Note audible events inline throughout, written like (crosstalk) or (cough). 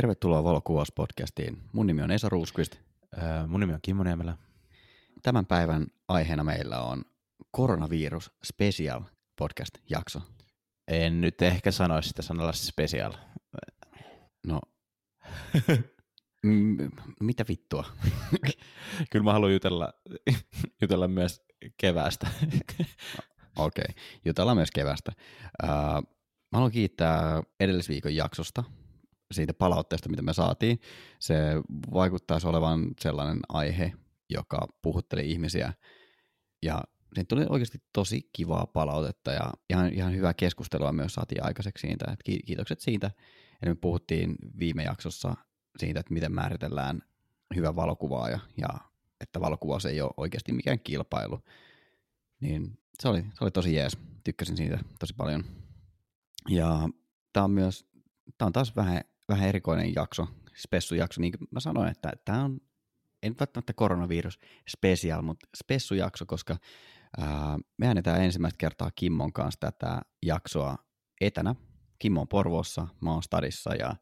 Tervetuloa Valokuvauspodcastiin. Mun nimi on Esa Ruuskvist. Äh, mun nimi on Kimmo Niemelä. Tämän päivän aiheena meillä on koronavirus special podcast-jakso. En nyt ehkä sanoisi sitä sanalla special. No, (laughs) m- mitä vittua? (laughs) Kyllä mä haluan jutella, (laughs) jutella myös keväästä. Okei, okay. jutellaan myös kevästä. Uh, mä haluan kiittää edellisviikon jaksosta, siitä palautteesta, mitä me saatiin. Se vaikuttaisi olevan sellainen aihe, joka puhutteli ihmisiä ja siitä tuli oikeasti tosi kivaa palautetta ja ihan, ihan hyvää keskustelua myös saatiin aikaiseksi siitä. Että kiitokset siitä. Eli me puhuttiin viime jaksossa siitä, että miten määritellään hyvä valokuvaaja ja että valokuvaus ei ole oikeasti mikään kilpailu. Niin se oli, se oli tosi jees. Tykkäsin siitä tosi paljon. Ja tämä on myös, tämä on taas vähän, vähän erikoinen jakso, spessujakso. Niin kuin mä sanoin, että tämä on, en välttämättä koronavirus special, mutta spessujakso, koska ää, me äänetään ensimmäistä kertaa Kimmon kanssa tätä jaksoa etänä. Kimmo on Porvoossa, mä oon Stadissa ja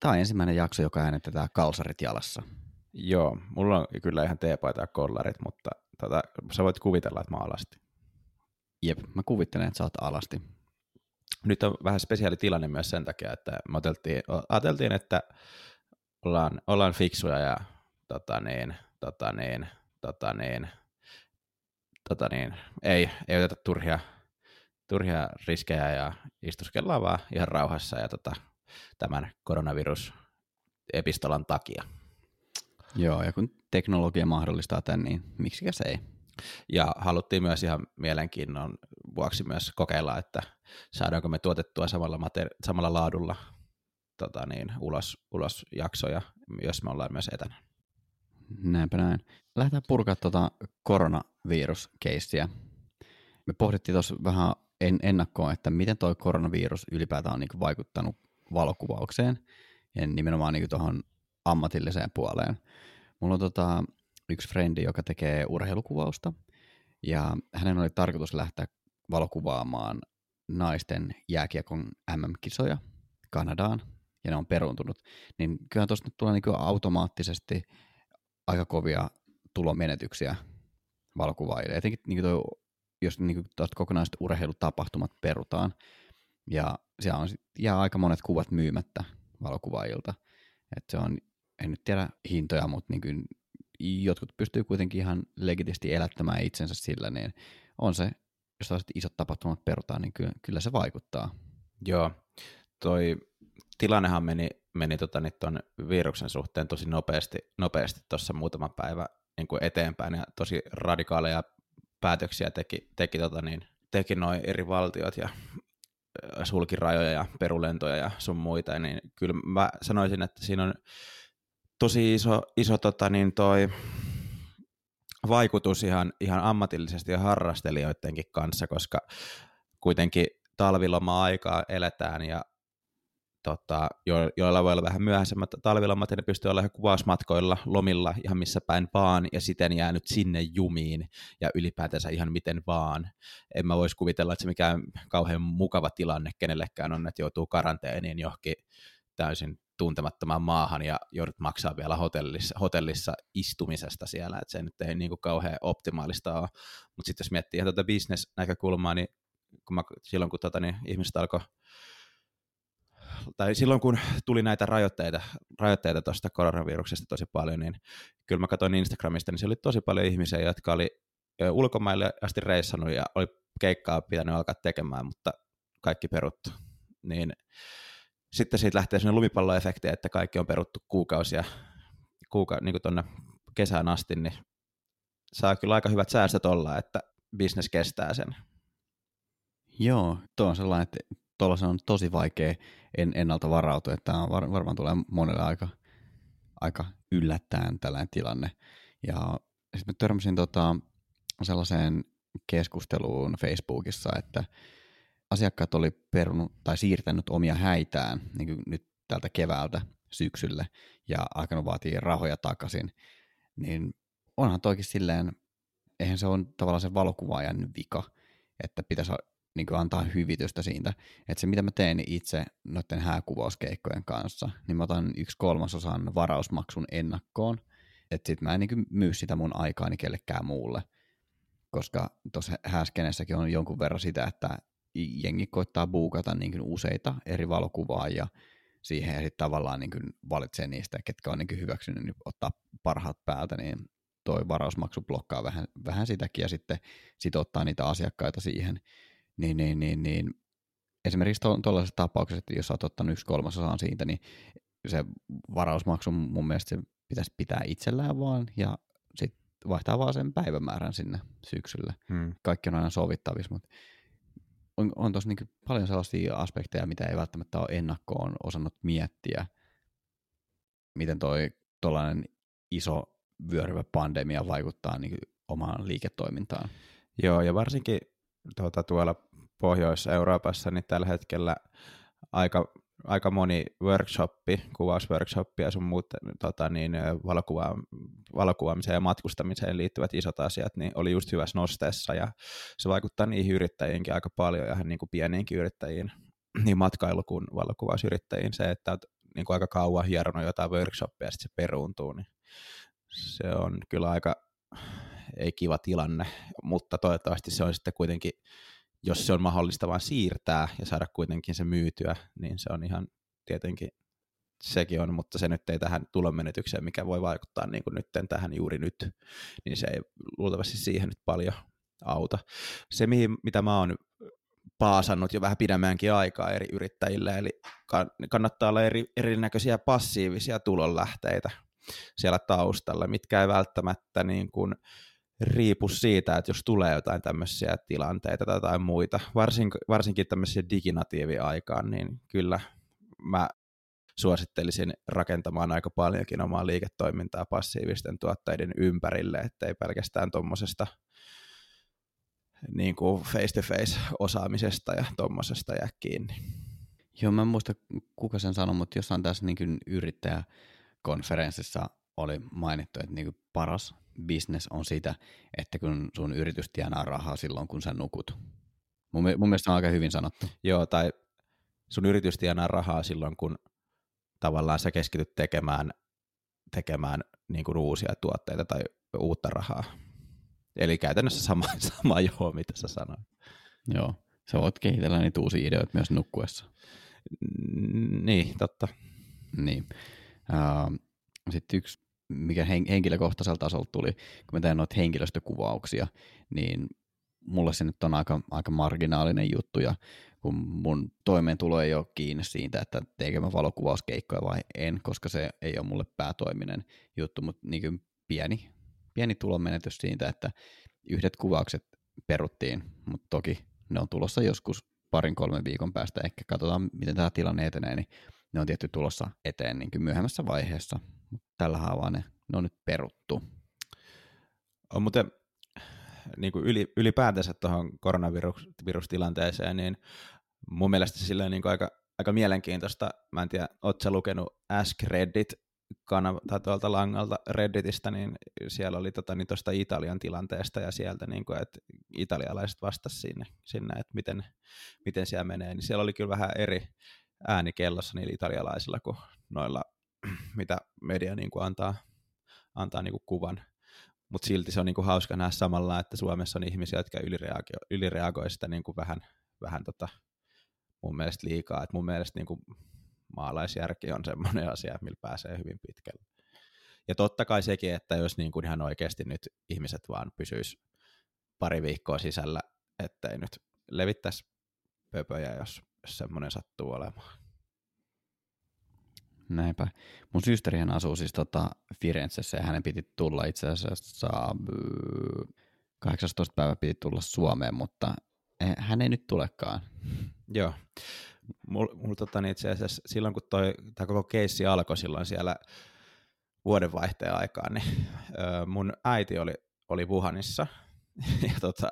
tämä on ensimmäinen jakso, joka äänetetään kalsarit jalassa. Joo, mulla on kyllä ihan teepaita ja kollarit, mutta tota, sä voit kuvitella, että mä alasti. Jep, mä kuvittelen, että sä oot alasti. Nyt on vähän spesiaali tilanne myös sen takia, että me oteltiin, ajateltiin, että ollaan, ollaan fiksuja ja tota niin, tota niin, tota niin, tota niin, ei, ei oteta turhia, turhia riskejä ja istuskellaan vaan ihan rauhassa ja tota, tämän koronavirus-epistolan takia. Joo, ja kun teknologia mahdollistaa tämän, niin miksikä se ei. Ja haluttiin myös ihan mielenkiinnon vuoksi myös kokeilla, että saadaanko me tuotettua samalla, materi- samalla laadulla tota niin, ulos, ulos jaksoja, jos me ollaan myös etänä. Näinpä näin. Lähdetään purkaa tuota koronaviruskeissiä. Me pohdittiin tuossa vähän en, ennakkoon, että miten tuo koronavirus ylipäätään on niin vaikuttanut valokuvaukseen ja nimenomaan niin tuohon ammatilliseen puoleen. Mulla on tota, yksi frendi, joka tekee urheilukuvausta, ja hänen oli tarkoitus lähteä valokuvaamaan naisten jääkiekon MM-kisoja Kanadaan, ja ne on peruuntunut, niin kyllä tuosta tulee niin automaattisesti aika kovia tulomenetyksiä valokuvaajille. Etenkin niin toi, jos niin kokonaiset urheilutapahtumat perutaan, ja siellä on, jää aika monet kuvat myymättä valokuvaajilta. Et se on, en nyt tiedä hintoja, mutta niin jotkut pystyy kuitenkin ihan legitisti elättämään itsensä sillä, niin on se, jos tällaiset isot tapahtumat perutaan, niin kyllä, kyllä se vaikuttaa. Joo, toi tilannehan meni, meni tota, niin ton viruksen suhteen tosi nopeasti nopeasti tuossa muutama päivä niin kuin eteenpäin ja tosi radikaaleja päätöksiä teki, teki, tota, niin, teki noin eri valtiot ja sulki rajoja ja perulentoja ja sun muita, niin kyllä mä sanoisin, että siinä on tosi iso, iso tota, niin toi vaikutus ihan, ihan ammatillisesti ja harrastelijoidenkin kanssa, koska kuitenkin talviloma-aikaa eletään ja tota, jo, joilla voi olla vähän myöhäisemmät talvilomat, ja ne pystyy olemaan kuvausmatkoilla, lomilla, ihan missä päin vaan, ja siten jäänyt sinne jumiin, ja ylipäätänsä ihan miten vaan. En mä voisi kuvitella, että se mikään kauhean mukava tilanne kenellekään on, että joutuu karanteeniin johonkin täysin tuntemattomaan maahan ja joudut maksaa vielä hotellissa, hotellissa istumisesta siellä, että se nyt ei niin kuin kauhean optimaalista ole. Mutta sitten jos miettii ihan tuota business-näkökulmaa, niin kun mä, silloin kun tota, niin ihmiset alkoi tai silloin kun tuli näitä rajoitteita, rajoitteita koronaviruksesta tosi paljon, niin kyllä mä katsoin Instagramista, niin siellä oli tosi paljon ihmisiä, jotka oli ulkomaille asti reissannut ja oli keikkaa pitänyt alkaa tekemään, mutta kaikki peruttu. Niin sitten siitä lähtee sellainen lumipalloefekti, että kaikki on peruttu kuukausia, kuuka, niin kuin tuonne kesään asti, niin saa kyllä aika hyvät säästöt olla, että bisnes kestää sen. Joo, tuo on sellainen, että tuollaisen on tosi vaikea en, ennalta varautua, että tämä var, varmaan tulee monelle aika, aika yllättäen tällainen tilanne. Ja sitten mä törmäsin tota, sellaiseen keskusteluun Facebookissa, että asiakkaat oli perunut tai siirtänyt omia häitään niin kuin nyt tältä keväältä syksylle ja alkanut vaatia rahoja takaisin, niin onhan toikin silleen, eihän se ole tavallaan se valokuvaajan vika, että pitäisi niin kuin antaa hyvitystä siitä. Että se, mitä mä teen itse noiden hääkuvauskeikkojen kanssa, niin mä otan yksi kolmasosan varausmaksun ennakkoon, että sit mä en niin myy sitä mun aikaani kellekään muulle. Koska tuossa hääskenessäkin on jonkun verran sitä, että jengi koittaa buukata niin useita eri valokuvaajia siihen ja sitten tavallaan niin valitsee niistä, ketkä on niin hyväksynyt niin ottaa parhaat päältä, niin toi varausmaksu blokkaa vähän, vähän sitäkin ja sitten sit ottaa niitä asiakkaita siihen. Niin, niin, niin, niin. Esimerkiksi tuollaiset tapaukset, että jos olet ottanut yksi kolmasosan siitä, niin se varausmaksu mun mielestä se pitäisi pitää itsellään vaan ja sitten vaihtaa vaan sen päivämäärän sinne syksyllä. Hmm. Kaikki on aina sovittavissa, mutta on, on tosi niin paljon sellaisia aspekteja, mitä ei välttämättä ole ennakkoon osannut miettiä, miten toi tuollainen iso vyöryvä pandemia vaikuttaa niin omaan liiketoimintaan. Joo, ja varsinkin tuota, tuolla Pohjois-Euroopassa niin tällä hetkellä aika, aika moni workshoppi, kuvausworkshoppi ja sun muut tota, niin, valokuva, valokuvaamiseen ja matkustamiseen liittyvät isot asiat, niin oli just hyvässä nosteessa ja se vaikuttaa niihin yrittäjiinkin aika paljon ja niin kuin pieniinkin yrittäjiin, niin matkailu kuin valokuvausyrittäjiin. Se, että olet niin kuin aika kauan hieronut jotain workshoppia ja sitten se peruuntuu, niin se on kyllä aika ei kiva tilanne, mutta toivottavasti se on sitten kuitenkin, jos se on mahdollista vain siirtää ja saada kuitenkin se myytyä, niin se on ihan tietenkin sekin on, mutta se nyt ei tähän tulonmenetykseen, mikä voi vaikuttaa niin kuin nyt tähän juuri nyt, niin se ei luultavasti siihen nyt paljon auta. Se, mihin, mitä mä oon paasannut jo vähän pidemmäänkin aikaa eri yrittäjille, eli kannattaa olla eri, erinäköisiä passiivisia tulonlähteitä siellä taustalla, mitkä ei välttämättä niin kuin riipu siitä, että jos tulee jotain tämmöisiä tilanteita tai jotain muita, Varsin, varsinkin tämmöisiä diginatiivi-aikaan, niin kyllä mä suosittelisin rakentamaan aika paljonkin omaa liiketoimintaa passiivisten tuotteiden ympärille, ettei pelkästään tuommoisesta niin kuin face-to-face osaamisesta ja tuommoisesta jää kiinni. Joo, mä en muista kuka sen sanoi, mutta jossain tässä niin yrittäjäkonferenssissa oli mainittu, että niin paras business on sitä, että kun sun yritys tienaa rahaa silloin, kun sä nukut. Mun, mun mielestä on aika hyvin sanottu. Joo, tai sun yritys tienaa rahaa silloin, kun tavallaan sä keskityt tekemään, tekemään niin kuin uusia tuotteita tai uutta rahaa. Eli käytännössä sama, (laughs) sama joo, mitä sä sanoit. Joo, sä voit kehitellä niitä uusia ideoita myös nukkuessa. Niin, totta. Niin. Uh, sitten yksi mikä henkilökohtaisella tasolla tuli, kun mä teen noita henkilöstökuvauksia, niin mulle se nyt on aika, aika marginaalinen juttu, ja kun mun toimeentulo ei ole kiinni siitä, että teekö mä valokuvauskeikkoja vai en, koska se ei ole mulle päätoiminen juttu, mutta niin pieni, pieni tulonmenetys siitä, että yhdet kuvaukset peruttiin, mutta toki ne on tulossa joskus parin kolmen viikon päästä, ehkä katsotaan miten tämä tilanne etenee, niin ne on tietty tulossa eteen niin myöhemmässä vaiheessa, tällä haavaa ne, ne on nyt peruttu. On muuten niin kuin yli, ylipäätänsä tuohon koronavirustilanteeseen, niin mun mielestä silleen niin kuin aika, aika mielenkiintoista. Mä en tiedä, ootko lukenut Ask Reddit kanava, tai tuolta langalta Redditistä, niin siellä oli tota, niin Italian tilanteesta ja sieltä, niin kuin, että italialaiset vastasivat sinne, sinne että miten, miten siellä menee, niin siellä oli kyllä vähän eri ääni kellossa niillä italialaisilla kuin noilla mitä media niin kuin antaa, antaa niin kuin kuvan. Mutta silti se on niin kuin hauska nähdä samalla, että Suomessa on ihmisiä, jotka ylireagoi, ylireagoi sitä niin kuin vähän, vähän tota, mun mielestä liikaa. Et mun mielestä niin kuin maalaisjärki on semmoinen (laughs) asia, millä pääsee hyvin pitkälle. Ja totta kai sekin, että jos niin kuin ihan oikeasti nyt ihmiset vaan pysyis pari viikkoa sisällä, ettei nyt levittäisi pöpöjä, jos, jos semmoinen sattuu olemaan. Näinpä. Mun systerihän asuu siis tota Firenzessä ja hänen piti tulla itse asiassa 18 päivä piti tulla Suomeen, mutta hän ei nyt tulekaan. Joo. Mulla mul, tota, niin itse asiassa silloin, kun tämä koko keissi alkoi silloin siellä vuodenvaihteen aikaan, niin mun äiti oli, oli Wuhanissa (laughs) ja tota,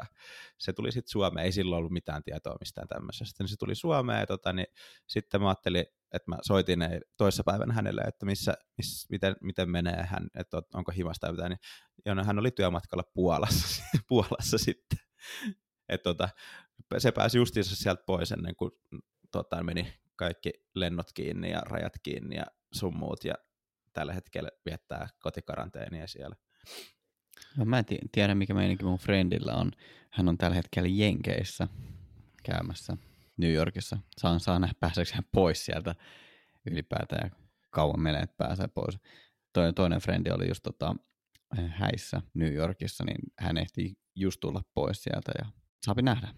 se tuli sitten Suomeen, ei silloin ollut mitään tietoa mistään tämmöisestä, niin se tuli Suomeen ja tota, niin sitten mä ajattelin, että mä soitin toissapäivänä hänelle, että missä, miss, miten, miten menee hän, että onko himasta tai mitään, niin hän oli työmatkalla Puolassa, (laughs) Puolassa sitten. Et tota, se pääsi justiinsa sieltä pois ennen kuin tota, meni kaikki lennot kiinni ja rajat kiinni ja sun muut, ja tällä hetkellä viettää kotikaranteenia siellä. No, mä en tiedä, mikä meininki mun friendillä on. Hän on tällä hetkellä Jenkeissä käymässä New Yorkissa. Saan, saa nähdä, pääseekö hän pois sieltä ylipäätään ja kauan menee, että pääsee pois. Toinen, toinen frendi oli just tota, häissä New Yorkissa, niin hän ehti just tulla pois sieltä ja saapi nähdä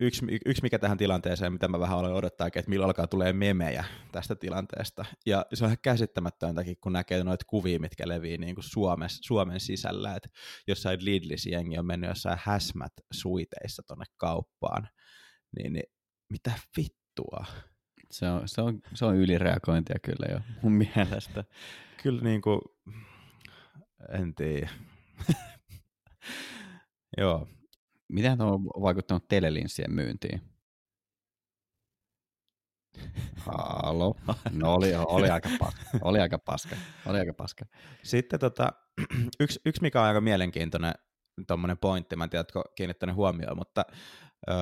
yksi, yksi mikä tähän tilanteeseen, mitä mä vähän olen odottaa, että milloin alkaa tulee memejä tästä tilanteesta. Ja se on ihan käsittämätöntäkin, kun näkee noita kuvia, mitkä levii niin kuin Suomessa, Suomen sisällä, että jossain Lidlis jengi on mennyt jossain häsmät suiteissa tonne kauppaan, niin, niin mitä vittua? Se on, se, on, se on ylireagointia kyllä jo mun mielestä. kyllä niin kuin, en tiedä. (laughs) Joo, Miten on vaikuttanut telelinssien myyntiin? Halo. No oli, oli, aika paska. oli aika paska. Oli aika paska. Sitten tota, (clears throat) yksi, yksi, mikä on aika mielenkiintoinen pointti, mä en tiedä, oletko kiinnittänyt huomioon, mutta ö,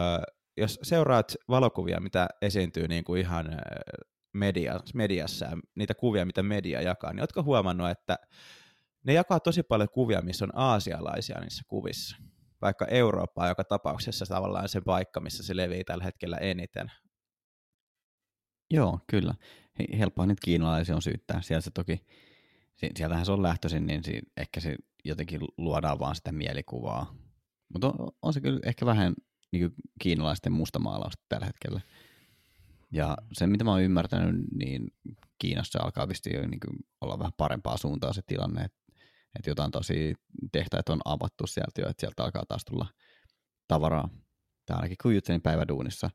jos seuraat valokuvia, mitä esiintyy niin kuin ihan media, mediassa niitä kuvia, mitä media jakaa, niin oletko huomannut, että ne jakaa tosi paljon kuvia, missä on aasialaisia niissä kuvissa vaikka Eurooppa on joka tapauksessa tavallaan se paikka, missä se levii tällä hetkellä eniten. Joo, kyllä. Helppoa niitä kiinalaisia on syyttää. Sieltä se toki, sieltähän se on lähtöisin, niin ehkä se jotenkin luodaan vaan sitä mielikuvaa. Mutta on, on se kyllä ehkä vähän niin kiinalaisten mustamaalausta tällä hetkellä. Ja se, mitä mä oon ymmärtänyt, niin Kiinassa alkaa vissiin jo niin olla vähän parempaa suuntaa se tilanne, että että jotain tosi tehtäitä on avattu sieltä jo, että sieltä alkaa taas tulla tavaraa. Tämä ainakin kun juttelin päiväduunissa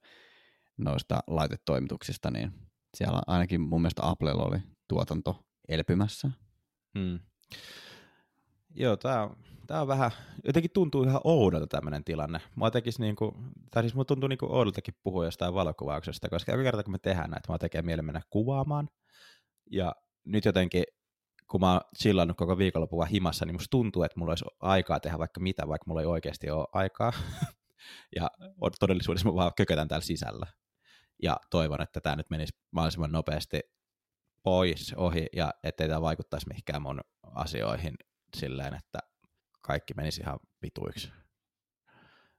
noista laitetoimituksista, niin siellä ainakin mun mielestä Applella oli tuotanto elpymässä. Hmm. Joo, tämä tää on vähän, jotenkin tuntuu ihan oudolta tämmöinen tilanne. Mua tekisi niinku, tai siis mua tuntuu niinku oudoltakin puhua jostain valokuvauksesta, koska joka kerta kun me tehdään näitä, mua tekee mieli mennä kuvaamaan. Ja nyt jotenkin kun mä oon chillannut koko viikonlopun himassa, niin musta tuntuu, että mulla olisi aikaa tehdä vaikka mitä, vaikka mulla ei oikeasti ole aikaa. (laughs) ja todellisuudessa mä vaan kökötän täällä sisällä. Ja toivon, että tämä nyt menisi mahdollisimman nopeasti pois ohi, ja ettei tämä vaikuttaisi mihinkään mun asioihin silleen, että kaikki menisi ihan vituiksi.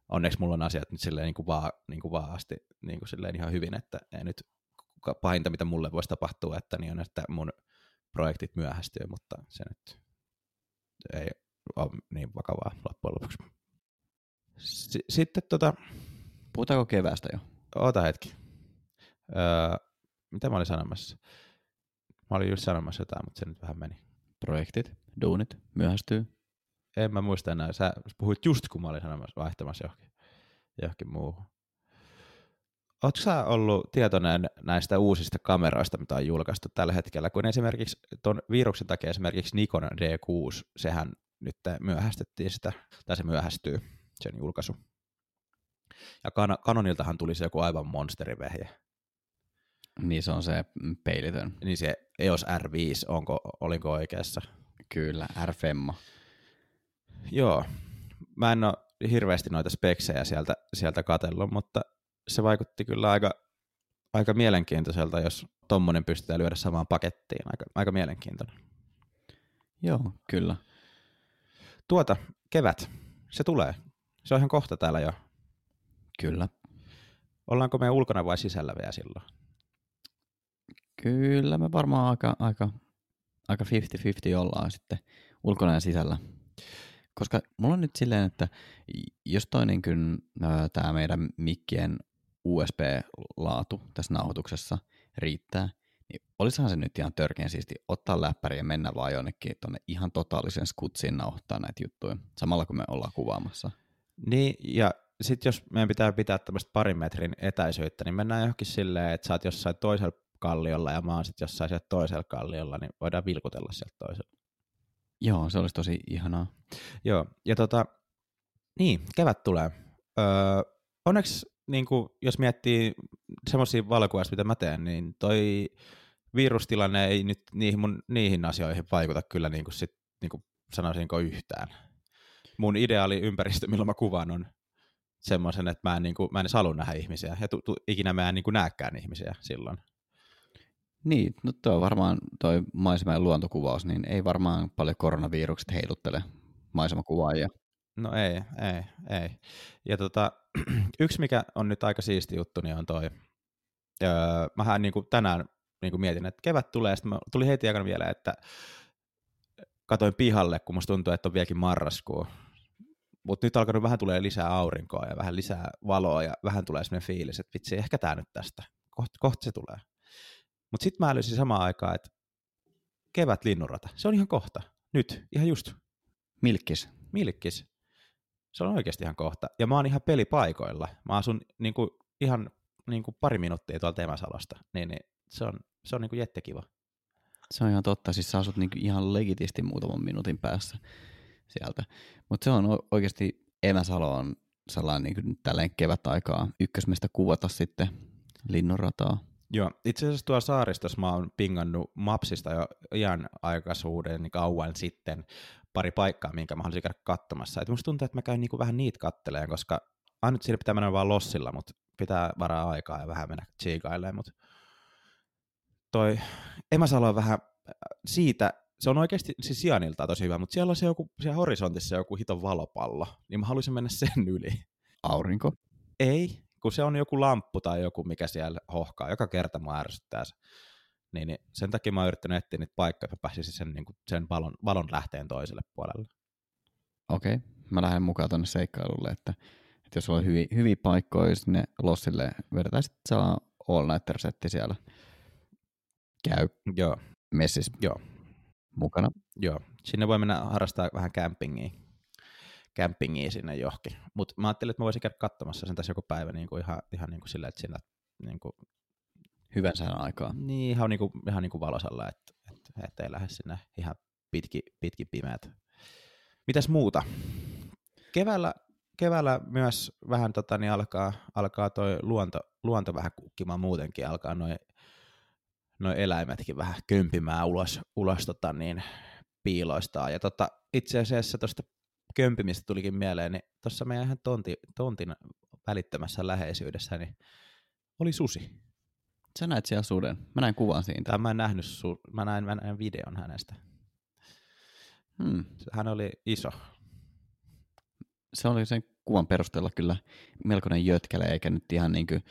Onneksi mulla on asiat nyt silleen niin kuin vaan, niin kuin vaan asti niin kuin silleen ihan hyvin, että ei nyt pahinta, mitä mulle voisi tapahtua, että, niin on, että mun projektit myöhästyy, mutta se nyt ei ole niin vakavaa loppujen lopuksi. S- sitten tota... Puhutaanko keväästä jo? Ota hetki. Öö, mitä mä olin sanomassa? Mä olin just sanomassa jotain, mutta se nyt vähän meni. Projektit, duunit, myöhästyy. En mä muista enää. Sä puhuit just kun mä olin sanomassa, vaihtamassa johonkin, johonkin muuhun. Oletko sä ollut tietoinen näistä uusista kameroista, mitä on julkaistu tällä hetkellä, kun esimerkiksi tuon viruksen takia esimerkiksi Nikon D6, sehän nyt myöhästettiin sitä, tai se myöhästyy, sen julkaisu. Ja kan- Canoniltahan tuli se joku aivan monsterivehje. Niin se on se peilitön. Niin se EOS R5, onko, olinko oikeassa? Kyllä, r Joo, mä en ole hirveästi noita speksejä sieltä, sieltä katsellut, mutta se vaikutti kyllä aika, aika mielenkiintoiselta, jos tommonen pystytään lyödä samaan pakettiin. Aika, aika mielenkiintoinen. Joo, kyllä. Tuota, kevät, se tulee. Se on ihan kohta täällä jo. Kyllä. Ollaanko me ulkona vai sisällä vielä silloin? Kyllä, me varmaan aika, aika, aika 50-50 ollaan sitten ulkona ja sisällä. Koska mulla on nyt silleen, että jos toi niin tämä meidän mikkien USB-laatu tässä nauhoituksessa riittää, niin olisihan se nyt ihan törkeän siisti ottaa läppäri ja mennä vaan jonnekin tuonne ihan totaalisen skutsiin nauhoittaa näitä juttuja, samalla kun me ollaan kuvaamassa. Niin, ja sitten jos meidän pitää pitää tämmöistä parin metrin etäisyyttä, niin mennään johonkin silleen, että sä oot jossain toisella kalliolla ja mä oon sitten jossain sieltä toisella kalliolla, niin voidaan vilkutella sieltä toisella. Joo, se olisi tosi ihanaa. Joo, ja tota, niin, kevät tulee. Öö, onneksi niin kuin, jos miettii semmoisia valokuvia, mitä mä teen, niin toi virustilanne ei nyt niihin, mun, niihin asioihin vaikuta kyllä niin kuin sit, niin kuin sanoisinko yhtään. Mun ideaali ympäristö, milloin mä kuvaan, on semmoisen, että mä en, niin kuin, mä en edes halua nähdä ihmisiä, ja tu, tu, ikinä mä en niin kuin näekään ihmisiä silloin. Niin, no tuo varmaan toi maisema- ja luontokuvaus, niin ei varmaan paljon koronavirukset heiluttele maisemakuvaajia. No ei, ei, ei. Ja tota, (clears throat) yksi, mikä on nyt aika siisti juttu, niin on toi, öö, mähän niin kuin tänään niin kuin mietin, että kevät tulee, sitten tuli heti aikana vielä, että katoin pihalle, kun musta tuntuu, että on vieläkin marraskuu. Mutta nyt alkanut vähän tulee lisää aurinkoa ja vähän lisää valoa ja vähän tulee sellainen fiilis, että vitsi, ehkä tämä nyt tästä. Kohta koht se tulee. Mutta sitten mä älysin samaan aikaan, että kevät linnunrata, se on ihan kohta. Nyt, ihan just. Milkkis. Milkkis. Se on oikeasti ihan kohta. Ja mä oon ihan pelipaikoilla. Mä asun niinku, ihan niinku pari minuuttia tuolta Temasalosta. Niin, niin se on, se on niinku jättekiva. Se on ihan totta, siis sä asut niinku ihan legitisti muutaman minuutin päässä sieltä. Mutta se on oikeasti, Emäsalo on sellainen niin tälleen kevät-aikaa ykkösmestä kuvata sitten linnunrataa. Joo, itse asiassa tuolla saaristossa mä oon pingannut Mapsista jo ihan aikaisuuden niin kauan sitten pari paikkaa, minkä mä haluaisin käydä katsomassa. Et musta tuntuu, että mä käyn niinku vähän niitä katteleen, koska ainut siinä pitää mennä vaan lossilla, mutta pitää varaa aikaa ja vähän mennä tsiikailemaan, mutta toi Emäsalo on vähän äh, siitä, se on oikeasti siis sijainniltaan tosi hyvä, mutta siellä on se joku, siellä horisontissa joku hiton valopallo, niin mä haluaisin mennä sen yli. Aurinko? Ei, kun se on joku lamppu tai joku, mikä siellä hohkaa. Joka kerta mä ärsyttää se. Niin, niin sen takia mä oon yrittänyt etsiä niitä paikkoja, että mä pääsisin sen, niin kuin, sen valon, valon lähteen toiselle puolelle. Okei, okay. mä lähden mukaan tuonne seikkailulle, että, että jos on hyviä, hyviä paikkoja sinne lossille vedetään sitten saa all nighter setti siellä käy Joo. messissä Joo. mukana. Joo, sinne voi mennä harrastaa vähän campingia, campingia sinne johonkin. Mutta mä ajattelin, että mä voisin käydä katsomassa sen tässä joku päivä niin kuin ihan, ihan niin kuin sillä, että siinä niin kuin, Hyvän sään aikaa. niin ihan, niin kuin, ihan niin kuin valosalla, että, että, että ei lähde sinne ihan pitki, pitki pimeät. Mitäs muuta? Keväällä, keväällä myös vähän tota, niin alkaa, alkaa toi luonto, luonto vähän kukkimaan muutenkin, alkaa noin noi eläimetkin vähän kömpimään ulos, ulos tota, niin, piiloistaan. Ja tota, itse asiassa tuosta kömpimistä tulikin mieleen, niin tuossa meidän ihan tonti, tontin välittömässä läheisyydessä niin oli susi. Sä näet siellä suden. Mä näin kuvan siitä. Tai mä en nähnyt, su- mä näin, mä näin videon hänestä. Hmm. Hän oli iso. Se oli sen kuvan perusteella kyllä melkoinen jötkäle, eikä nyt ihan niin kuin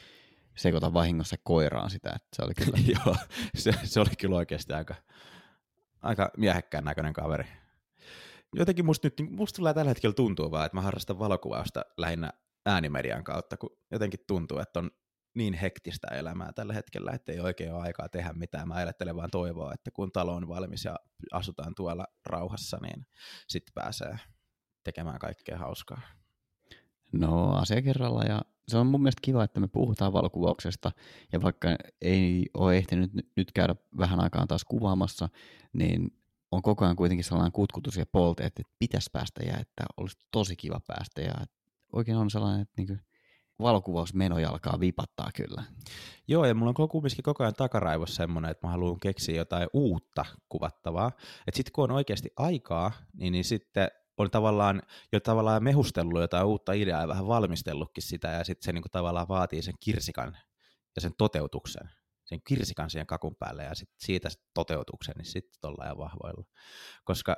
sekoita vahingossa koiraan sitä. Että se oli kyllä. (laughs) Joo, se, se, oli kyllä oikeasti aika, aika miehekkään näköinen kaveri. Jotenkin musta nyt, niin musta tulee tällä hetkellä tuntuu vaan, että mä harrastan valokuvausta lähinnä äänimedian kautta, kun jotenkin tuntuu, että on niin hektistä elämää tällä hetkellä, että ei oikein ole aikaa tehdä mitään. Mä ajattelen vaan toivoa, että kun talo on valmis ja asutaan tuolla rauhassa, niin sitten pääsee tekemään kaikkea hauskaa. No asia kerralla ja se on mun mielestä kiva, että me puhutaan valokuvauksesta ja vaikka ei ole ehtinyt nyt käydä vähän aikaan taas kuvaamassa, niin on koko ajan kuitenkin sellainen kutkutus ja polte, että pitäisi päästä ja että olisi tosi kiva päästä ja oikein on sellainen, että niinku valokuvausmenoja alkaa vipattaa kyllä. Joo, ja mulla on kumminkin koko ajan takaraivossa semmoinen, että mä haluan keksiä jotain uutta kuvattavaa. Että sitten kun on oikeasti aikaa, niin, niin sitten on tavallaan jo tavallaan mehustellut jotain uutta ideaa ja vähän valmistellutkin sitä, ja sitten se niinku tavallaan vaatii sen kirsikan ja sen toteutuksen, sen kirsikan siihen kakun päälle, ja sitten siitä toteutuksen, niin sitten ollaan jo vahvoilla. Koska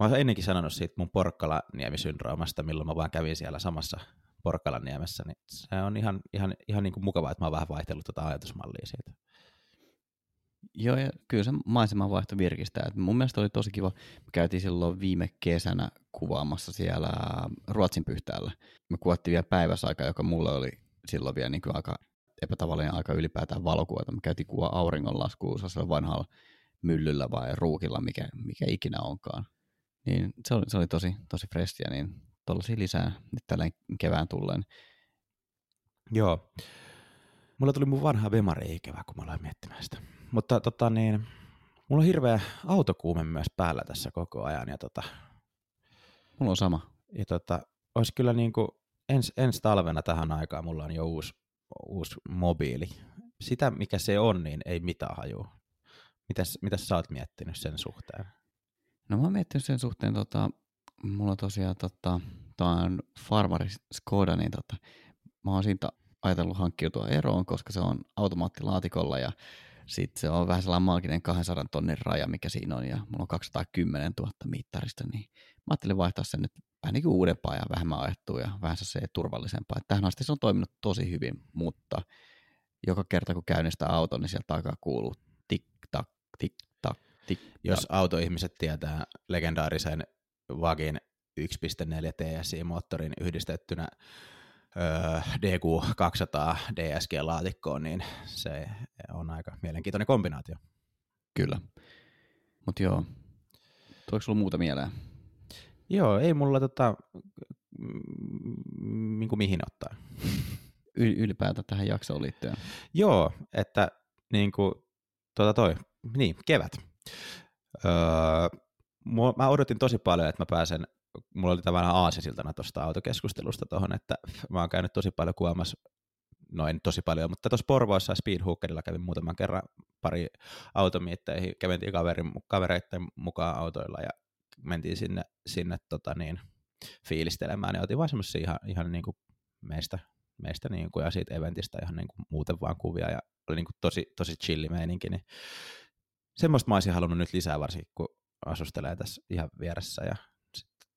mä oon ennenkin sanonut siitä mun porkkala-niemisyndroomasta, milloin mä vaan kävin siellä samassa Porkkalanniemessä, niin se on ihan, ihan, ihan niin kuin mukavaa, että mä oon vähän vaihtellut tuota ajatusmallia siitä. Joo, ja kyllä se maisemanvaihto virkistää. Et mun mielestä oli tosi kiva. Me käytiin silloin viime kesänä kuvaamassa siellä Ruotsin pyhtäällä. Me kuvattiin vielä päiväsaika, joka mulle oli silloin vielä niin kuin aika epätavallinen aika ylipäätään valokuvata. Me käytiin kuva auringonlaskuussa se vanhalla myllyllä vai ruukilla, mikä, mikä ikinä onkaan. Niin se oli, se oli tosi, tosi freshia, niin tuollaisia lisää nyt tällä kevään tulleen. Joo. Mulla tuli mun vanha vemari ikävä, kun mä aloin miettimään sitä. Mutta tota niin, mulla on hirveä autokuume myös päällä tässä koko ajan. Ja tota, mulla on sama. Ja tota, olisi kyllä niin kuin ens, ensi talvena tähän aikaan mulla on jo uusi, uusi mobiili. Sitä, mikä se on, niin ei mitään hajua. Mitäs, mitäs sä oot miettinyt sen suhteen? No mä oon miettinyt sen suhteen, tota, mulla tosiaan tota, ostetaan Farmari Skoda, niin tota, mä oon siitä ajatellut hankkiutua eroon, koska se on automaattilaatikolla ja sitten se on vähän sellainen maaginen 200 tonnin raja, mikä siinä on, ja mulla on 210 000 mittarista, niin mä ajattelin vaihtaa sen nyt vähän niin kuin uudempaa ja vähemmän ajettua ja vähän se turvallisempaa. Et tähän asti se on toiminut tosi hyvin, mutta joka kerta kun käynnistää auton, niin sieltä takaa kuuluu tik-tak, tik-tak, tik-tak. Jos autoihmiset tietää legendaarisen Vagin 1.4 TSI-moottorin yhdistettynä öö, DQ200 DSG-laatikkoon, niin se on aika mielenkiintoinen kombinaatio. Kyllä. Mutta joo, tuliko sulla muuta mieleen? Joo, ei mulla tota, mm, niin kuin mihin ottaa. Ylipäätään tähän jaksoon liittyen. Joo, että niin kuin, tota toi, niin, kevät. Öö, mä odotin tosi paljon, että mä pääsen mulla oli tavallaan aasisiltana tuosta autokeskustelusta tuohon, että mä oon käynyt tosi paljon kuvaamassa, noin tosi paljon, mutta tuossa Porvoossa Speedhookerilla kävin muutaman kerran pari automiitteihin, käventiin kaverin, kavereiden mukaan autoilla ja mentiin sinne, sinne tota niin, fiilistelemään ja otin vaan semmoisia ihan, ihan niin kuin meistä, meistä niin kuin, ja siitä eventistä ihan niin kuin muuten vaan kuvia ja oli niin kuin tosi, tosi chilli meininki, niin semmoista mä olisin halunnut nyt lisää varsinkin, kun asustelee tässä ihan vieressä ja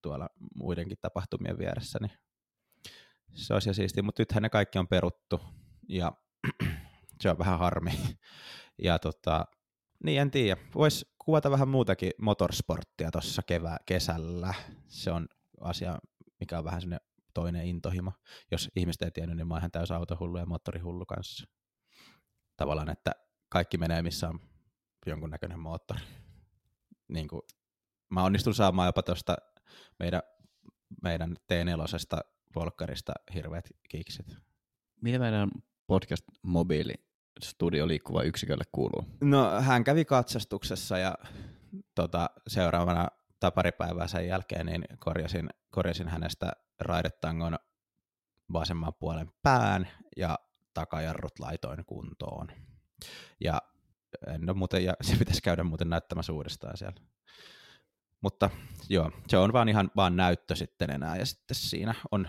tuolla muidenkin tapahtumien vieressä, niin se olisi siistiä, mutta nythän ne kaikki on peruttu ja (clears throat) se on vähän harmi. Ja tota, niin en tiedä, voisi kuvata vähän muutakin motorsporttia tuossa kevää, kesällä. Se on asia, mikä on vähän sellainen toinen intohimo. Jos ihmiset ei tiennyt, niin mä oon ihan täys autohullu ja moottorihullu kanssa. Tavallaan, että kaikki menee missä on jonkunnäköinen moottori. Niin kuin, mä onnistun saamaan jopa tuosta meidän, meidän T4 polkkarista hirveät kiksit. Mitä meidän podcast-mobiili studio liikkuva yksikölle kuuluu? No hän kävi katsastuksessa ja tota, seuraavana tai pari päivää sen jälkeen niin korjasin, korjasin hänestä raidetangon vasemman puolen pään ja takajarrut laitoin kuntoon. Ja ole muuten, ja se pitäisi käydä muuten näyttämässä uudestaan siellä. Mutta joo, se on vaan ihan vaan näyttö sitten enää ja sitten siinä on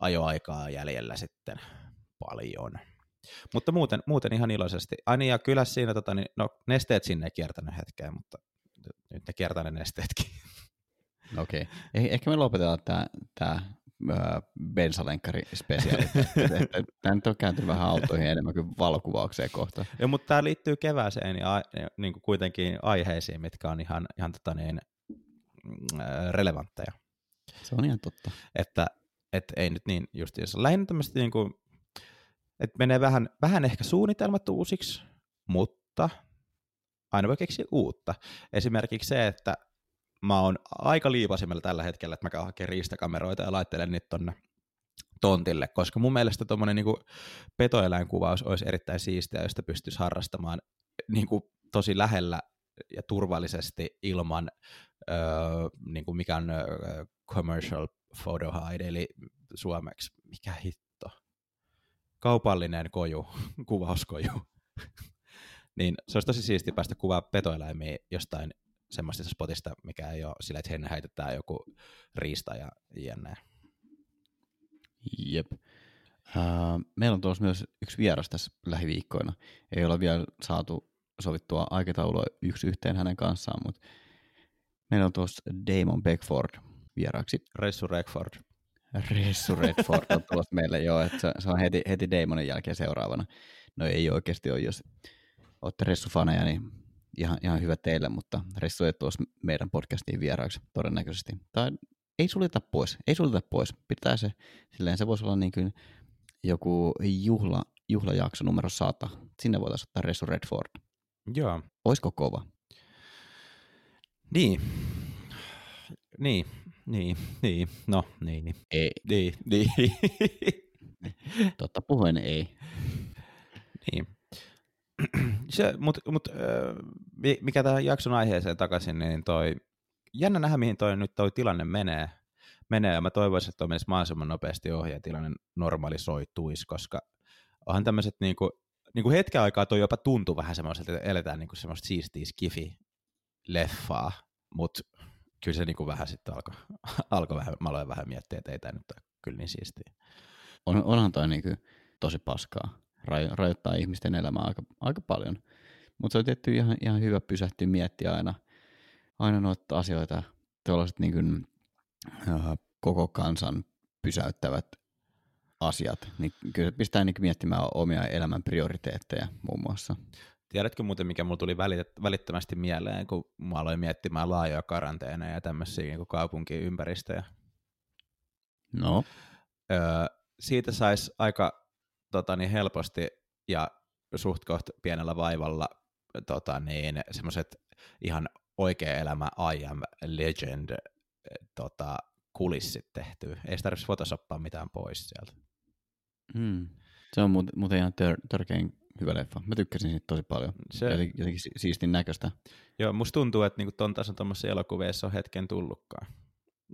ajoaikaa jäljellä sitten paljon. Mutta muuten, muuten ihan iloisesti. Ai niin, ja kyllä siinä, tota, niin, no nesteet sinne ei kiertänyt hetkeen, mutta nyt ne kiertää ne nesteetkin. (laughs) Okei. Okay. Eh- ehkä me lopetetaan tämä, tämä bensalenkkari spesiaali. (laughs) Tämä nyt on kääntynyt vähän autoihin enemmän kuin valokuvaukseen kohta. Joo, mutta tämä liittyy kevääseen ja niin kuin kuitenkin aiheisiin, mitkä on ihan, ihan tota niin, Mm, relevantteja. Se on ihan totta. Että et ei nyt niin justiinsa. Lähinnä tämmöistä niin kuin, että menee vähän, vähän ehkä suunnitelmat uusiksi, mutta aina voi keksiä uutta. Esimerkiksi se, että mä oon aika liipasimella tällä hetkellä, että mä käyn hakemaan riistakameroita ja laittelen niitä tonne tontille, koska mun mielestä tuommoinen niin petoeläinkuvaus olisi erittäin siistiä, josta pystyisi harrastamaan niin kuin tosi lähellä ja turvallisesti ilman öö, niin kuin mikä on öö, commercial photo hide, eli suomeksi, mikä hitto, kaupallinen koju, (laughs) kuvauskoju. (laughs) niin se olisi tosi siisti päästä kuvaa petoeläimiä jostain semmoista spotista, mikä ei ole sillä, että henne heitetään joku riista ja jne. Jep. Uh, meillä on tuossa myös yksi vieras tässä lähiviikkoina. Ei olla vielä saatu sovittua aikataulua yksi yhteen hänen kanssaan, mutta meillä on tuossa Damon Beckford vieraaksi. Ressu Redford. Ressu Redford on tuossa meille, joo, että se on heti, heti Damonin jälkeen seuraavana. No ei oikeasti ole, jos olette Ressu-faneja, niin ihan, ihan hyvä teille, mutta Ressu ei tuossa meidän podcastiin vieraaksi todennäköisesti. Tai ei suljeta pois, ei suljeta pois. Pitää se, silleen se voisi olla niin kuin joku juhla, juhlajakso numero 100. Sinne voitaisiin ottaa Ressu Redford. Joo. Oisko kova? Niin. Niin, niin, niin, no niin, niin. Ei. Niin, niin. (laughs) Totta puhuen ei. Niin. (clears throat) Se, mut, mut, mikä tähän jakson aiheeseen takaisin, niin toi, jännä nähdä mihin toi nyt toi tilanne menee. menee ja mä toivoisin, että toi menisi mahdollisimman nopeasti ohi ja tilanne normalisoituisi, koska onhan tämmöiset niinku, niinku hetken aikaa toi jopa tuntuu vähän semmoiselta, että eletään niinku semmoista siistiä skifi leffaa, mutta kyllä se niin kuin vähän sitten alkoi, (laughs) alko vähän, mä aloin vähän miettiä, että ei tämä nyt ole kyllä niin siistiä. On, onhan toi niin kuin tosi paskaa. Rajo, rajoittaa ihmisten elämää aika, aika paljon. Mutta se on tietty ihan, ihan hyvä pysähtyä miettiä aina, aina noita asioita, tuollaiset niin kuin, uh, koko kansan pysäyttävät asiat, niin kyllä se pistää niin miettimään omia elämän prioriteetteja muun muassa. Tiedätkö muuten, mikä mulla tuli välittömästi mieleen, kun mä aloin miettimään laajoja karanteeneja ja tämmöisiä niin kaupunkiympäristöjä? No? Öö, siitä saisi aika tota, niin helposti ja suht koht pienellä vaivalla tota, niin, semmoiset ihan oikea elämä I am legend tota, kulissit tehty. Ei tarvitsisi photosoppaa mitään pois sieltä. Mm. Se on muuten ihan tör- törkein hyvä leffa. Mä tykkäsin siitä tosi paljon. Se... Jotenkin, jotenkin siistin näköistä. Joo, musta tuntuu, että niinku ton tason tuommoisessa elokuvissa on hetken tullutkaan.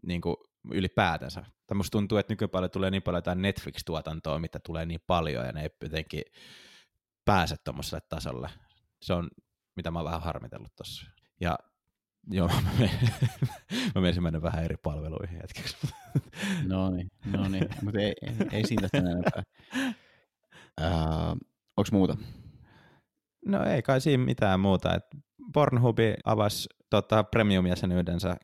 Niinku ylipäätänsä. Tai musta tuntuu, että nykypäivänä tulee niin paljon jotain Netflix-tuotantoa, mitä tulee niin paljon, ja ne ei jotenkin pääse tuommoiselle tasolle. Se on, mitä mä oon vähän harmitellut tossa. Ja joo, (laughs) mä, menen, mä menisin mennä vähän eri palveluihin hetkeksi. no niin, no niin. mutta ei, ei, ei siitä enempää. (laughs) Uh, onko muuta? No ei kai siinä mitään muuta. Et Pornhubi avasi tota, premium-jäsenyydensä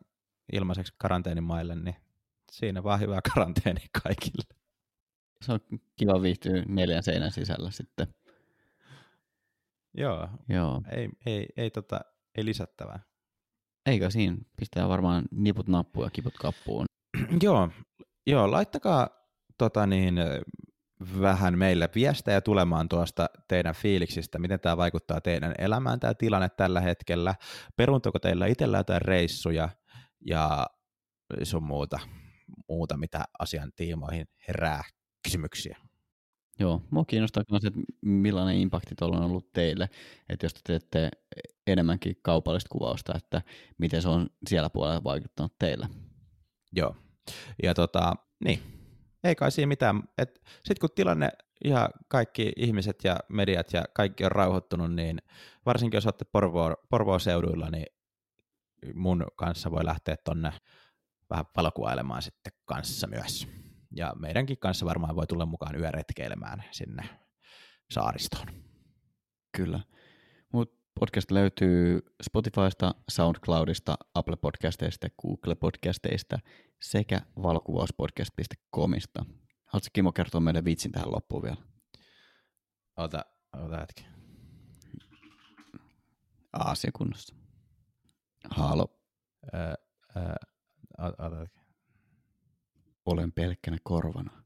ilmaiseksi karanteenimaille, niin siinä vaan hyvää karanteeni kaikille. Se on kiva viihtyä neljän seinän sisällä sitten. Joo, Joo. Ei, ei, ei, tota, ei lisättävää. Eikö siinä? Pistää varmaan niput nappuun ja kiput kappuun. joo, joo, laittakaa tota niin, vähän meille viestejä tulemaan tuosta teidän fiiliksistä, miten tämä vaikuttaa teidän elämään, tämä tilanne tällä hetkellä. Peruntuuko teillä itsellä jotain reissuja ja sun muuta, muuta mitä asian tiimoihin herää kysymyksiä? Joo, mua kiinnostaa myös, että millainen impakti tuolla on ollut teille, että jos te teette enemmänkin kaupallista kuvausta, että miten se on siellä puolella vaikuttanut teille. Joo, ja tota, niin, ei kai siinä mitään. Sitten kun tilanne ja kaikki ihmiset ja mediat ja kaikki on rauhoittunut, niin varsinkin jos olette Porvoo, Porvoo seuduilla, niin mun kanssa voi lähteä tonne vähän valokuvailemaan sitten kanssa myös. Ja meidänkin kanssa varmaan voi tulla mukaan yöretkeilemään sinne saaristoon. Kyllä. Mut podcast löytyy Spotifysta, SoundCloudista, Apple Podcasteista, Google Podcasteista sekä valokuvauspodcast.comista. Haluatko Kimo kertoa meidän vitsin tähän loppuun vielä? Ota, ota hetki. Aasia kunnossa. Halo. Öö, öö, ota hetki. Olen pelkkänä korvana.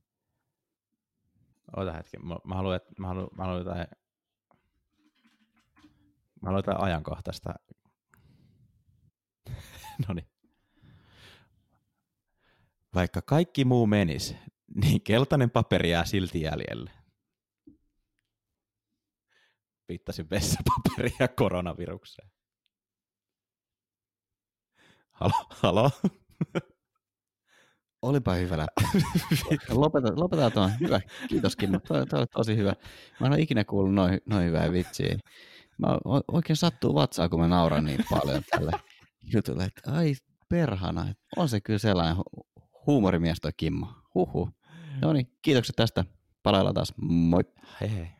Ota hetki. Mä, mä haluan, että, mä haluan, mä haluan jotain, mä haluan jotain ajankohtaista. (laughs) no niin. Vaikka kaikki muu menis, niin keltainen paperi jää silti jäljelle. Viittasin vessapaperia koronavirukseen. Halo? Halo? (laughs) Olipa hyvä läppä. (laughs) Lopetetaan, lopetetaan tuon. Hyvä. Kiitos Kimmo. Toi, toi tosi hyvä. Mä en ole ikinä kuullut noin, noin hyvää vitsiä. Mä oikein sattuu vatsaa, kun mä nauran niin paljon tälle jutulle. Että ai perhana. On se kyllä sellainen huumorimies toi Kimmo. Huhu. No niin, kiitokset tästä. Palaillaan taas. Moi. Hei hei.